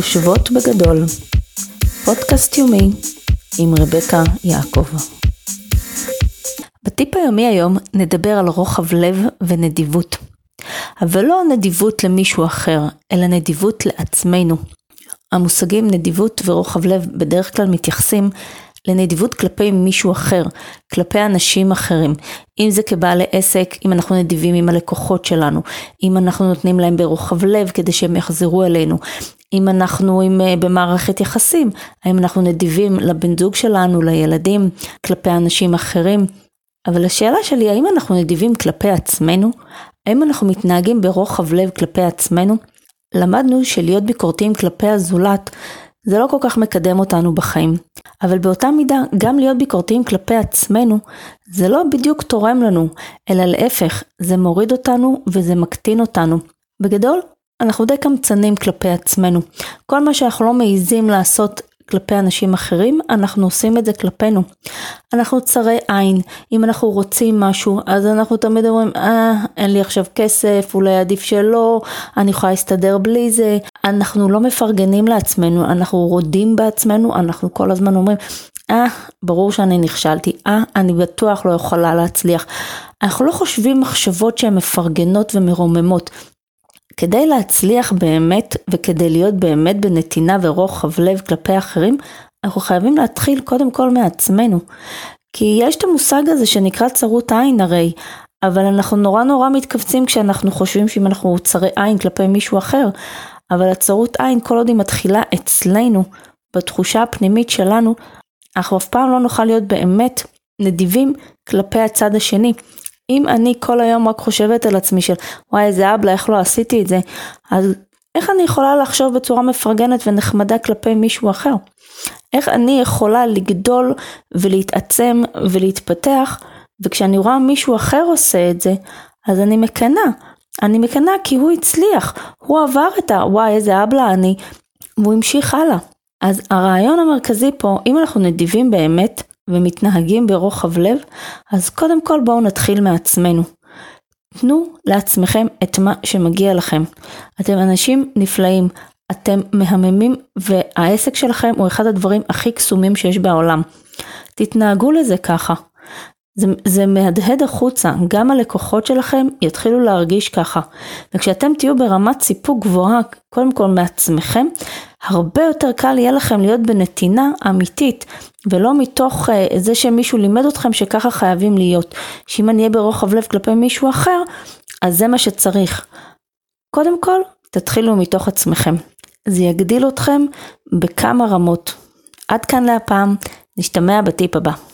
חושבות בגדול, פודקאסט יומי עם רבקה יעקב. בטיפ היומי היום נדבר על רוחב לב ונדיבות. אבל לא נדיבות למישהו אחר, אלא נדיבות לעצמנו. המושגים נדיבות ורוחב לב בדרך כלל מתייחסים לנדיבות כלפי מישהו אחר, כלפי אנשים אחרים. אם זה כבעלי עסק, אם אנחנו נדיבים עם הלקוחות שלנו, אם אנחנו נותנים להם ברוחב לב כדי שהם יחזרו אלינו, אם אנחנו עם, אה, במערכת יחסים, האם אנחנו נדיבים לבן זוג שלנו, לילדים, כלפי אנשים אחרים. אבל השאלה שלי, האם אנחנו נדיבים כלפי עצמנו? האם אנחנו מתנהגים ברוחב לב כלפי עצמנו? למדנו שלהיות ביקורתיים כלפי הזולת זה לא כל כך מקדם אותנו בחיים. אבל באותה מידה, גם להיות ביקורתיים כלפי עצמנו, זה לא בדיוק תורם לנו, אלא להפך, זה מוריד אותנו וזה מקטין אותנו. בגדול, אנחנו די קמצנים כלפי עצמנו. כל מה שאנחנו לא מעיזים לעשות כלפי אנשים אחרים, אנחנו עושים את זה כלפינו. אנחנו צרי עין, אם אנחנו רוצים משהו, אז אנחנו תמיד אומרים, אה, אין לי עכשיו כסף, אולי עדיף שלא, אני יכולה להסתדר בלי זה. אנחנו לא מפרגנים לעצמנו, אנחנו רודים בעצמנו, אנחנו כל הזמן אומרים, אה, ברור שאני נכשלתי, אה, אני בטוח לא יכולה להצליח. אנחנו לא חושבים מחשבות שהן מפרגנות ומרוממות. כדי להצליח באמת וכדי להיות באמת בנתינה ורוחב לב כלפי אחרים, אנחנו חייבים להתחיל קודם כל מעצמנו. כי יש את המושג הזה שנקרא צרות עין הרי, אבל אנחנו נורא נורא מתכווצים כשאנחנו חושבים שאם אנחנו צרי עין כלפי מישהו אחר, אבל הצרות עין כל עוד היא מתחילה אצלנו, בתחושה הפנימית שלנו, אנחנו אף פעם לא נוכל להיות באמת נדיבים כלפי הצד השני. אם אני כל היום רק חושבת על עצמי של וואי איזה אבלה איך לא עשיתי את זה, אז איך אני יכולה לחשוב בצורה מפרגנת ונחמדה כלפי מישהו אחר? איך אני יכולה לגדול ולהתעצם ולהתפתח וכשאני רואה מישהו אחר עושה את זה, אז אני מקנאה. אני מקנאה כי הוא הצליח, הוא עבר את ה... וואי איזה אבלה אני, והוא המשיך הלאה. אז הרעיון המרכזי פה, אם אנחנו נדיבים באמת, ומתנהגים ברוחב לב, אז קודם כל בואו נתחיל מעצמנו. תנו לעצמכם את מה שמגיע לכם. אתם אנשים נפלאים, אתם מהממים והעסק שלכם הוא אחד הדברים הכי קסומים שיש בעולם. תתנהגו לזה ככה. זה, זה מהדהד החוצה, גם הלקוחות שלכם יתחילו להרגיש ככה. וכשאתם תהיו ברמת סיפוק גבוהה, קודם כל מעצמכם, הרבה יותר קל יהיה לכם להיות בנתינה אמיתית, ולא מתוך uh, זה שמישהו לימד אתכם שככה חייבים להיות. שאם אני אהיה ברוחב לב כלפי מישהו אחר, אז זה מה שצריך. קודם כל, תתחילו מתוך עצמכם. זה יגדיל אתכם בכמה רמות. עד כאן להפעם, נשתמע בטיפ הבא.